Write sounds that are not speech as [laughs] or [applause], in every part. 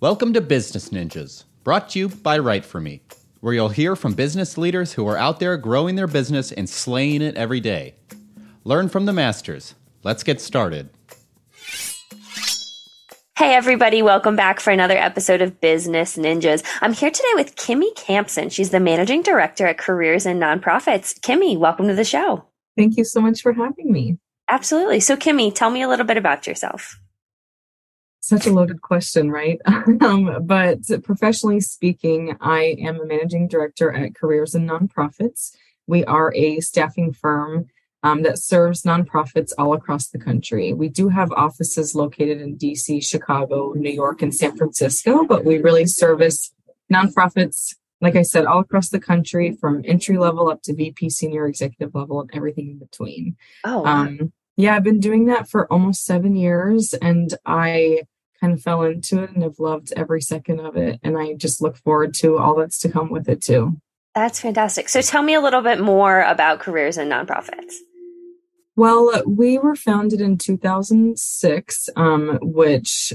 Welcome to Business Ninjas, brought to you by Write For Me, where you'll hear from business leaders who are out there growing their business and slaying it every day. Learn from the masters. Let's get started. Hey, everybody, welcome back for another episode of Business Ninjas. I'm here today with Kimmi Kamson. She's the managing director at Careers in Nonprofits. Kimmi, welcome to the show. Thank you so much for having me. Absolutely. So, Kimmi, tell me a little bit about yourself such a loaded question, right? [laughs] um, but professionally speaking, I am a managing director at Careers in Nonprofits. We are a staffing firm um, that serves nonprofits all across the country. We do have offices located in DC, Chicago, New York, and San Francisco, but we really service nonprofits, like I said, all across the country from entry level up to VP, senior executive level, and everything in between. Oh, um, yeah, I've been doing that for almost seven years, and I kind of fell into it and have loved every second of it. And I just look forward to all that's to come with it too. That's fantastic. So tell me a little bit more about careers in nonprofits. Well, we were founded in 2006, um, which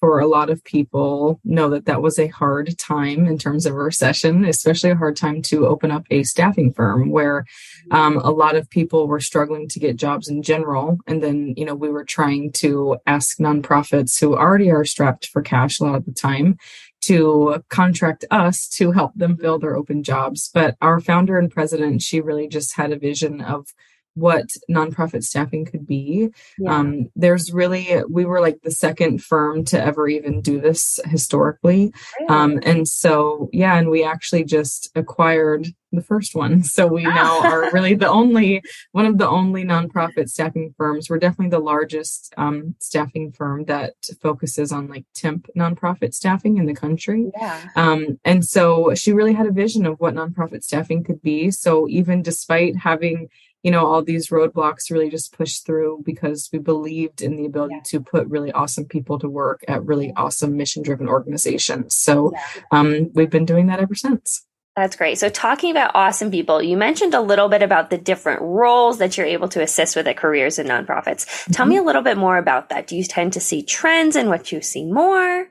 for a lot of people know that that was a hard time in terms of a recession, especially a hard time to open up a staffing firm where um, a lot of people were struggling to get jobs in general. And then, you know, we were trying to ask nonprofits who already are strapped for cash a lot of the time to contract us to help them fill their open jobs. But our founder and president, she really just had a vision of what nonprofit staffing could be. Yeah. Um, there's really, we were like the second firm to ever even do this historically. Really? Um, and so, yeah, and we actually just acquired the first one. [laughs] So we now [laughs] are really the only, one of the only nonprofit staffing firms. We're definitely the largest um, staffing firm that focuses on like temp nonprofit staffing in the country. Yeah. Um, and so she really had a vision of what nonprofit staffing could be. So even despite having you know all these roadblocks really just pushed through because we believed in the ability yeah. to put really awesome people to work at really awesome mission driven organizations so um, we've been doing that ever since that's great. So, talking about awesome people, you mentioned a little bit about the different roles that you're able to assist with at careers and nonprofits. Mm-hmm. Tell me mm-hmm. a little bit more about that. Do you tend to see trends and what you see more?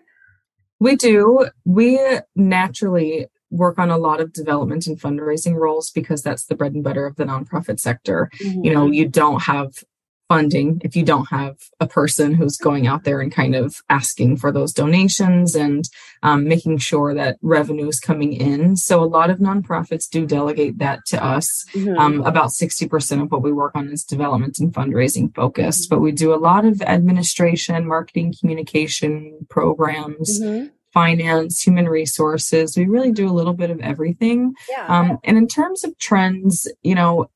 We do. We naturally work on a lot of development and fundraising roles because that's the bread and butter of the nonprofit sector. Mm-hmm. You know, you don't have funding if you don't have a person who's going out there and kind of asking for those donations and um, making sure that revenue is coming in. So a lot of nonprofits do delegate that to us. Mm-hmm. Um, about 60% of what we work on is development and fundraising focused, but we do a lot of administration, marketing, communication programs. Mm-hmm finance, human resources. We really do a little bit of everything. Yeah. Um, and in terms of trends, you know,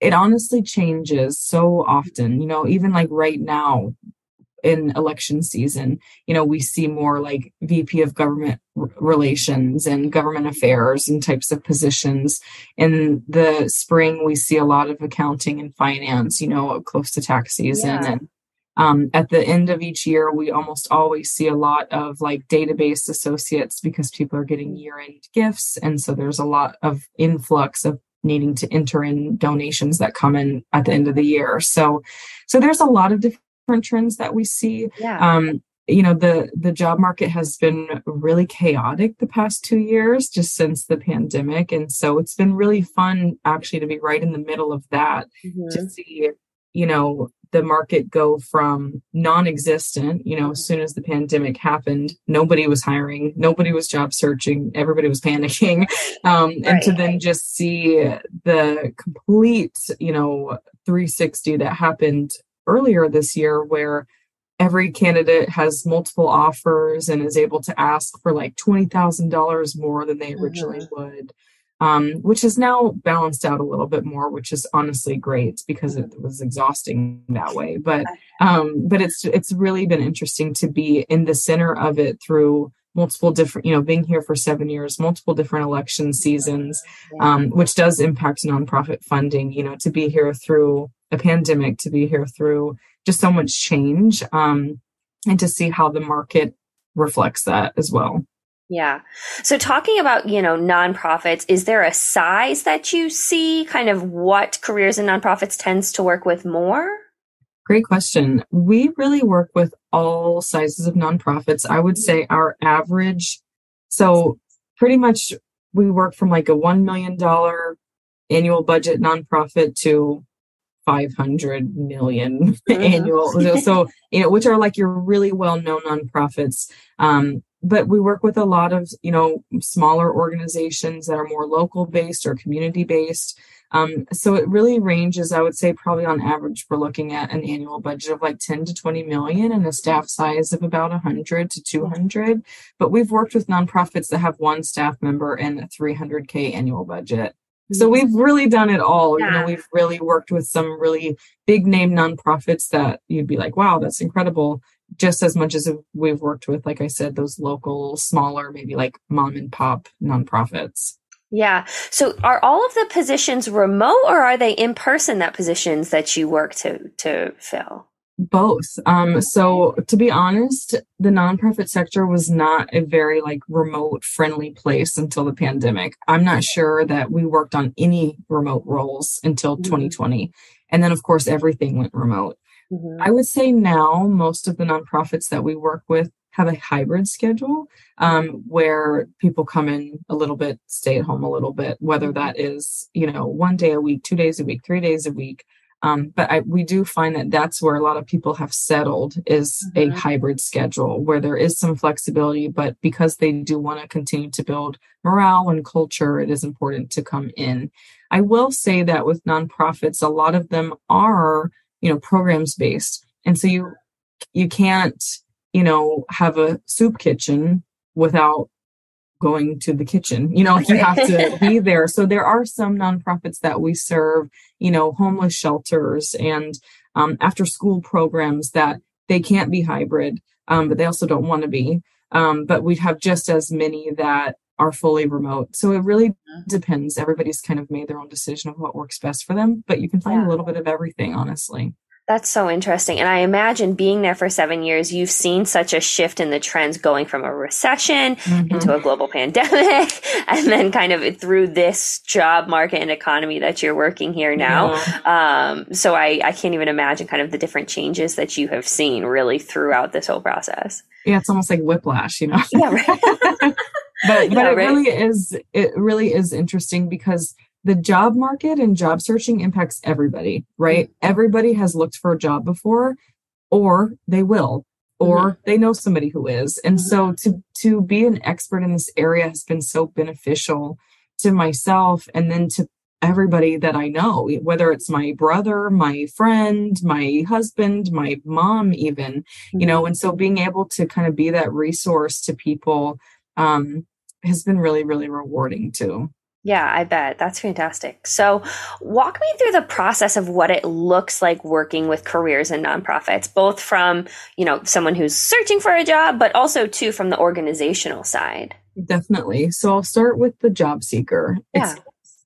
it honestly changes so often. You know, even like right now in election season, you know, we see more like VP of government r- relations and government affairs and types of positions. In the spring, we see a lot of accounting and finance, you know, close to tax season yeah. and um, at the end of each year, we almost always see a lot of like database associates because people are getting year end gifts. And so there's a lot of influx of needing to enter in donations that come in at the end of the year. So, so there's a lot of different trends that we see. Yeah. Um, you know the the job market has been really chaotic the past two years just since the pandemic and so it's been really fun actually to be right in the middle of that mm-hmm. to see you know the market go from non-existent you know as soon as the pandemic happened nobody was hiring nobody was job searching everybody was panicking [laughs] um, right. and to then just see the complete you know 360 that happened earlier this year where every candidate has multiple offers and is able to ask for like $20,000 more than they originally mm-hmm. would um, which is now balanced out a little bit more, which is honestly great because it was exhausting that way. But [laughs] um, but it's it's really been interesting to be in the center of it through multiple different, you know, being here for seven years, multiple different election seasons, um, which does impact nonprofit funding. You know, to be here through a pandemic, to be here through just so much change, um, and to see how the market reflects that as well. Yeah. So talking about, you know, nonprofits, is there a size that you see kind of what careers in nonprofits tends to work with more? Great question. We really work with all sizes of nonprofits. I would say our average, so pretty much we work from like a $1 million annual budget nonprofit to 500 million [laughs] mm-hmm. annual. So, you know, which are like your really well known nonprofits. Um, but we work with a lot of, you know, smaller organizations that are more local based or community based. Um, so it really ranges, I would say, probably on average, we're looking at an annual budget of like 10 to 20 million and a staff size of about 100 to 200. But we've worked with nonprofits that have one staff member and a 300K annual budget. So we've really done it all. Yeah. You know, we've really worked with some really big name nonprofits that you'd be like, wow, that's incredible. Just as much as we've worked with, like I said, those local, smaller, maybe like mom and pop nonprofits. Yeah. So are all of the positions remote or are they in person that positions that you work to to fill? Both. Um, so to be honest, the nonprofit sector was not a very like remote friendly place until the pandemic. I'm not sure that we worked on any remote roles until mm-hmm. 2020. And then of course everything went remote. Mm-hmm. I would say now most of the nonprofits that we work with have a hybrid schedule um, where people come in a little bit, stay at home a little bit, whether that is, you know, one day a week, two days a week, three days a week. Um, but I, we do find that that's where a lot of people have settled is mm-hmm. a hybrid schedule where there is some flexibility, but because they do want to continue to build morale and culture, it is important to come in. I will say that with nonprofits, a lot of them are, you know, programs based. And so you, you can't you know, have a soup kitchen without going to the kitchen. You know, you have to [laughs] be there. So there are some nonprofits that we serve, you know, homeless shelters and um, after school programs that they can't be hybrid, um, but they also don't want to be. Um, but we have just as many that are fully remote. So it really depends. Everybody's kind of made their own decision of what works best for them, but you can find yeah. a little bit of everything, honestly. That's so interesting. And I imagine being there for seven years, you've seen such a shift in the trends going from a recession mm-hmm. into a global [laughs] pandemic, and then kind of through this job market and economy that you're working here now. Yeah. Um, so I, I can't even imagine kind of the different changes that you have seen really throughout this whole process. Yeah, it's almost like whiplash, you know? Yeah, right. [laughs] but [laughs] but yeah, it right? really is it really is interesting because the job market and job searching impacts everybody, right? Mm-hmm. Everybody has looked for a job before, or they will, or mm-hmm. they know somebody who is. And mm-hmm. so to to be an expert in this area has been so beneficial to myself and then to everybody that I know, whether it's my brother, my friend, my husband, my mom, even, you know, mm-hmm. and so being able to kind of be that resource to people um, has been really, really rewarding too. Yeah, I bet. That's fantastic. So, walk me through the process of what it looks like working with careers and nonprofits, both from, you know, someone who's searching for a job, but also too from the organizational side. Definitely. So, I'll start with the job seeker. Yeah. It's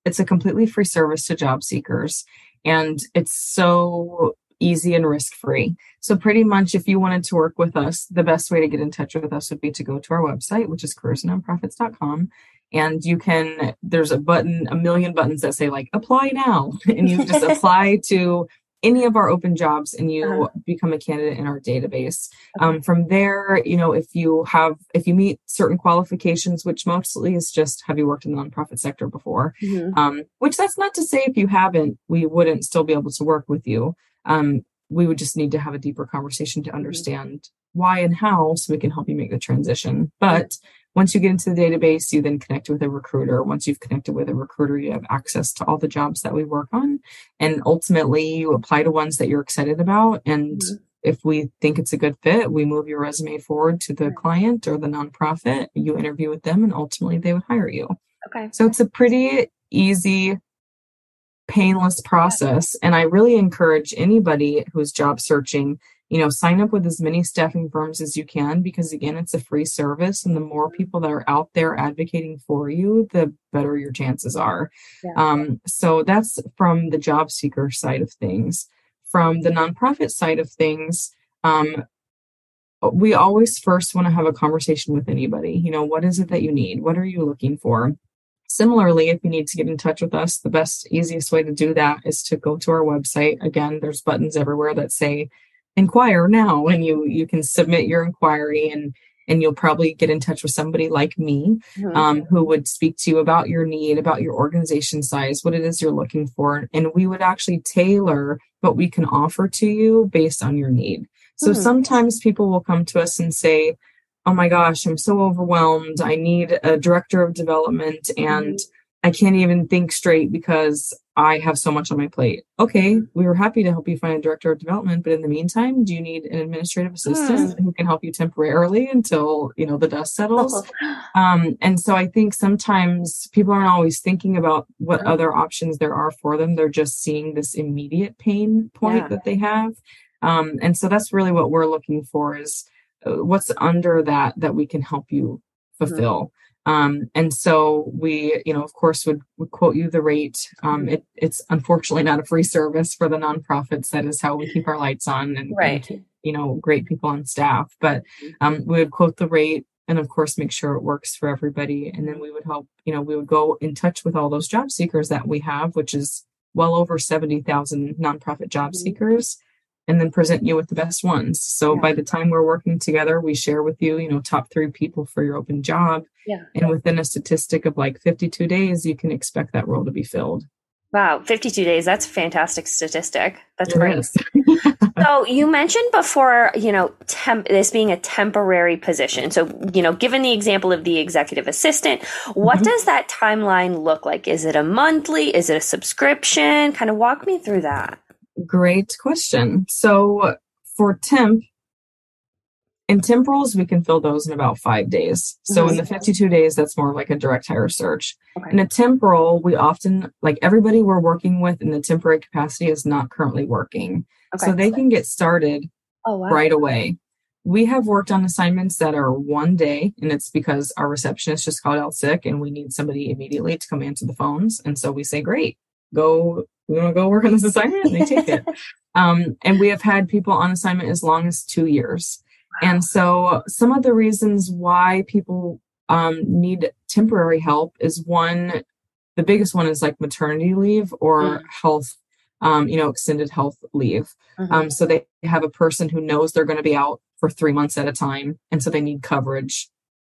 it's a completely free service to job seekers and it's so easy and risk free. So, pretty much, if you wanted to work with us, the best way to get in touch with us would be to go to our website, which is careersnonprofits.com and you can there's a button a million buttons that say like apply now [laughs] and you just [laughs] apply to any of our open jobs and you uh-huh. become a candidate in our database um, from there you know if you have if you meet certain qualifications which mostly is just have you worked in the nonprofit sector before mm-hmm. um, which that's not to say if you haven't we wouldn't still be able to work with you um, we would just need to have a deeper conversation to understand why and how so we can help you make the transition but once you get into the database, you then connect with a recruiter. Once you've connected with a recruiter, you have access to all the jobs that we work on. And ultimately, you apply to ones that you're excited about. And mm-hmm. if we think it's a good fit, we move your resume forward to the client or the nonprofit. You interview with them, and ultimately, they would hire you. Okay. So it's a pretty easy painless process. And I really encourage anybody who's job searching you know sign up with as many staffing firms as you can because again it's a free service and the more people that are out there advocating for you the better your chances are. Yeah. um, so that's from the job seeker side of things. From the nonprofit side of things um, we always first want to have a conversation with anybody. You know what is it that you need? What are you looking for Similarly, if you need to get in touch with us, the best, easiest way to do that is to go to our website. Again, there's buttons everywhere that say inquire now and you you can submit your inquiry and and you'll probably get in touch with somebody like me mm-hmm. um, who would speak to you about your need about your organization size what it is you're looking for and we would actually tailor what we can offer to you based on your need so mm-hmm. sometimes people will come to us and say oh my gosh i'm so overwhelmed i need a director of development and mm-hmm. I can't even think straight because I have so much on my plate. Okay, we were happy to help you find a director of development, but in the meantime, do you need an administrative assistant mm. who can help you temporarily until you know the dust settles? [gasps] Um, and so I think sometimes people aren't always thinking about what other options there are for them. They're just seeing this immediate pain point yeah. that they have, um, and so that's really what we're looking for is what's under that that we can help you mm-hmm. fulfill. Mm. Um, and so we, you know, of course, would, would quote you the rate. Um, it, it's unfortunately not a free service for the nonprofits. That is how we keep our lights on and, right. and you know, great people on staff. But um, we would quote the rate and, of course, make sure it works for everybody. And then we would help, you know, we would go in touch with all those job seekers that we have, which is well over 70,000 nonprofit job mm-hmm. seekers and then present you with the best ones. So yeah. by the time we're working together, we share with you, you know, top three people for your open job. Yeah. And within a statistic of like 52 days, you can expect that role to be filled. Wow, 52 days. That's a fantastic statistic. That's it great. [laughs] so you mentioned before, you know, temp, this being a temporary position. So, you know, given the example of the executive assistant, what mm-hmm. does that timeline look like? Is it a monthly? Is it a subscription? Kind of walk me through that. Great question. So for temp, in temporals, we can fill those in about five days. So mm-hmm. in the 52 days, that's more like a direct hire search. Okay. In a temporal, we often, like everybody we're working with in the temporary capacity is not currently working. Okay. So they can get started oh, wow. right away. We have worked on assignments that are one day, and it's because our receptionist just called out sick and we need somebody immediately to come answer the phones. And so we say, great, go we want to go work on this assignment and they take it [laughs] um, and we have had people on assignment as long as two years wow. and so some of the reasons why people um, need temporary help is one the biggest one is like maternity leave or mm. health um, you know extended health leave mm-hmm. um, so they have a person who knows they're going to be out for three months at a time and so they need coverage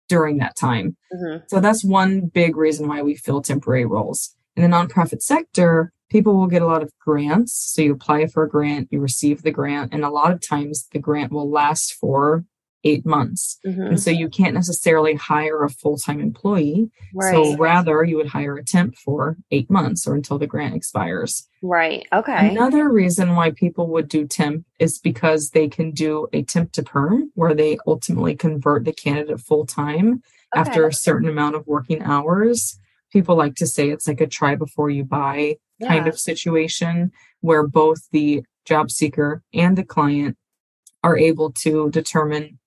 during that time mm-hmm. so that's one big reason why we fill temporary roles in the nonprofit sector, people will get a lot of grants. So you apply for a grant, you receive the grant, and a lot of times the grant will last for eight months. Mm-hmm. And so you can't necessarily hire a full time employee. Right. So rather, you would hire a temp for eight months or until the grant expires. Right. Okay. Another reason why people would do temp is because they can do a temp to perm where they ultimately convert the candidate full time okay. after a certain amount of working hours people like to say it's like a try before you buy yeah. kind of situation where both the job seeker and the client are able to determine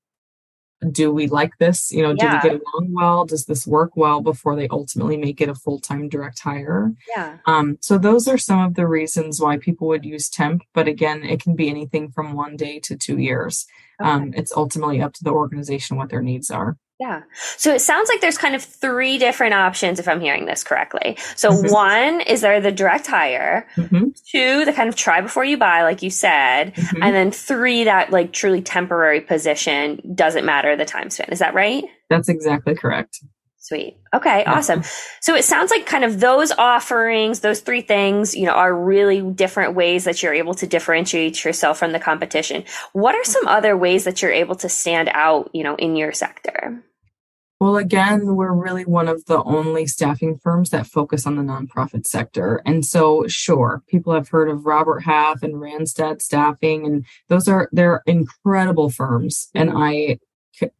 do we like this you know yeah. do we get along well does this work well before they ultimately make it a full-time direct hire yeah um so those are some of the reasons why people would use temp but again it can be anything from one day to two years okay. um it's ultimately up to the organization what their needs are yeah. So it sounds like there's kind of three different options if I'm hearing this correctly. So mm-hmm. one is there the direct hire, mm-hmm. two, the kind of try before you buy, like you said, mm-hmm. and then three, that like truly temporary position doesn't matter the time span. Is that right? That's exactly correct. Sweet. Okay, awesome. So it sounds like kind of those offerings, those three things, you know, are really different ways that you're able to differentiate yourself from the competition. What are some other ways that you're able to stand out, you know, in your sector? Well, again, we're really one of the only staffing firms that focus on the nonprofit sector. And so, sure, people have heard of Robert Half and Randstad Staffing, and those are, they're incredible firms. And I,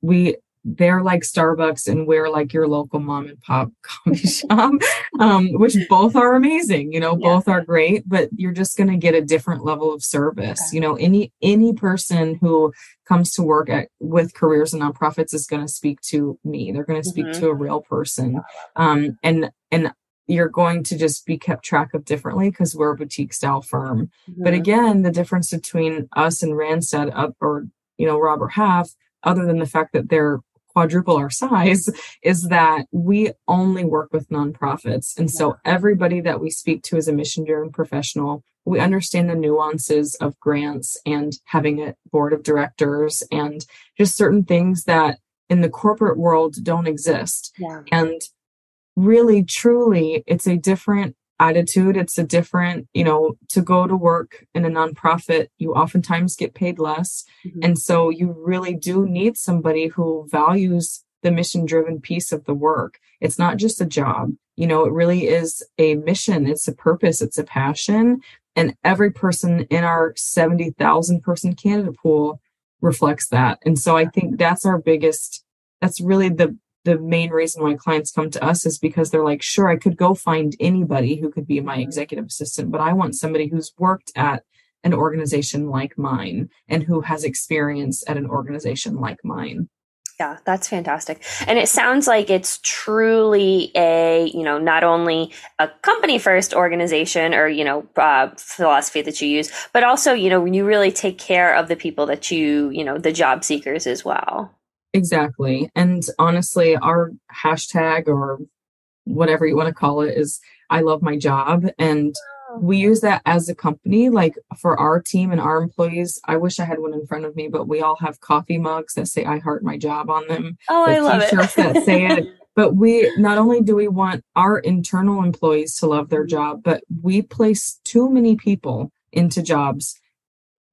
we they're like Starbucks and we're like your local mom and pop [laughs] coffee shop, um, which both are amazing. You know, yeah. both are great, but you're just going to get a different level of service. Okay. You know, any any person who comes to work at with careers and nonprofits is going to speak to me. They're going to speak mm-hmm. to a real person, um, and and you're going to just be kept track of differently because we're a boutique style firm. Mm-hmm. But again, the difference between us and Randstad up or you know Robert Half, other than the fact that they're quadruple our size is that we only work with nonprofits. And so everybody that we speak to is a mission driven professional. We understand the nuances of grants and having a board of directors and just certain things that in the corporate world don't exist. Yeah. And really, truly, it's a different attitude. It's a different, you know, to go to work in a nonprofit, you oftentimes get paid less. Mm-hmm. And so you really do need somebody who values the mission driven piece of the work. It's not just a job, you know, it really is a mission, it's a purpose, it's a passion. And every person in our 70,000 person candidate pool reflects that. And so I think that's our biggest, that's really the the main reason why clients come to us is because they're like, sure, I could go find anybody who could be my executive assistant, but I want somebody who's worked at an organization like mine and who has experience at an organization like mine. Yeah, that's fantastic. And it sounds like it's truly a, you know, not only a company first organization or, you know, uh, philosophy that you use, but also, you know, when you really take care of the people that you, you know, the job seekers as well. Exactly. And honestly, our hashtag or whatever you want to call it is I love my job. And oh. we use that as a company, like for our team and our employees. I wish I had one in front of me, but we all have coffee mugs that say I heart my job on them. Oh, I love it. that say it. [laughs] But we not only do we want our internal employees to love their mm-hmm. job, but we place too many people into jobs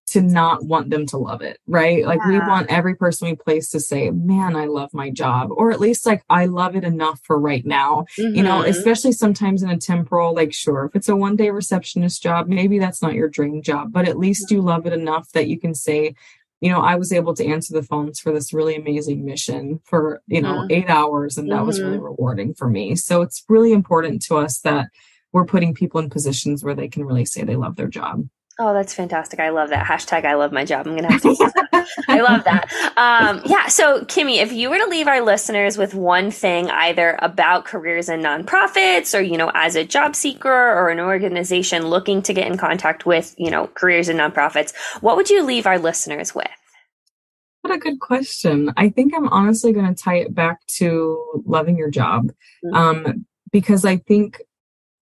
to not want them to love it, right? Like yeah. we want every person we place to say, man, I love my job, or at least like I love it enough for right now. Mm-hmm. You know, mm-hmm. especially sometimes in a temporal, like, sure, if it's a one day receptionist job, maybe that's not your dream job, but at least you love it enough that you can say, you know, I was able to answer the phones for this really amazing mission for, you know, mm-hmm. eight hours, and that mm-hmm. was really mm-hmm. rewarding for me. So it's really important to us that we're putting people in positions where they can really say they love their job. Oh, that's fantastic. I love that. Hashtag I love my job. I'm going to have to I love that. Um, yeah. So, Kimmi, if you were to leave our listeners with one thing, either about careers in nonprofits or, you know, as a job seeker or an organization looking to get in contact with, you know, careers in nonprofits, what would you leave our listeners with? What a good question. I think I'm honestly going to tie it back to loving your job. Mm-hmm. Um, because I think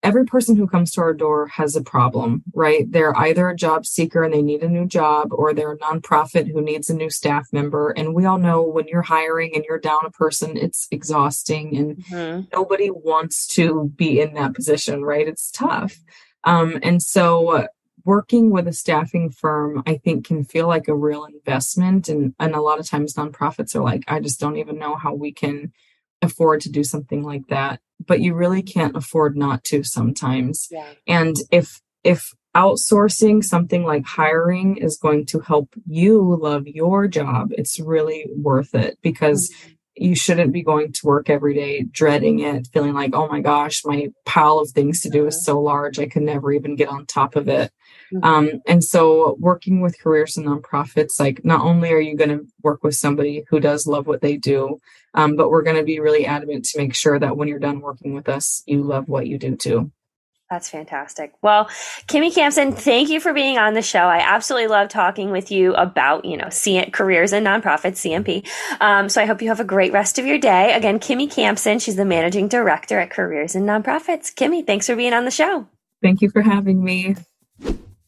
every person who comes to our door has a problem, right? They're either a job seeker and they need a new job, or they're a nonprofit who needs a new staff member. And we all know when you're hiring and you're down a person, it's exhausting and mm-hmm. nobody wants to be in that position, right? It's tough. Um, and so working with a staffing firm, I think can feel like a real investment. And, and a lot of times nonprofits are like, I just don't even know how we can afford to do something like that but you really can't afford not to sometimes. Yeah. And if if outsourcing something like hiring is going to help you love your job, it's really worth it because mm-hmm. you shouldn't be going to work every day dreading it, feeling like, oh my gosh, my pile of things to do is so large, I could never even get on top of it. Mm-hmm. Um, and so, working with careers and nonprofits, like not only are you going to work with somebody who does love what they do, um, but we're going to be really adamant to make sure that when you're done working with us, you love what you do too. That's fantastic. Well, Kimmi Kamson, thank you for being on the show. I absolutely love talking with you about, you know, C- careers and nonprofits, CMP. Um, so I hope you have a great rest of your day. Again, Kimmi Kamson, she's the managing director at Careers and Nonprofits. Kimmi, thanks for being on the show. Thank you for having me.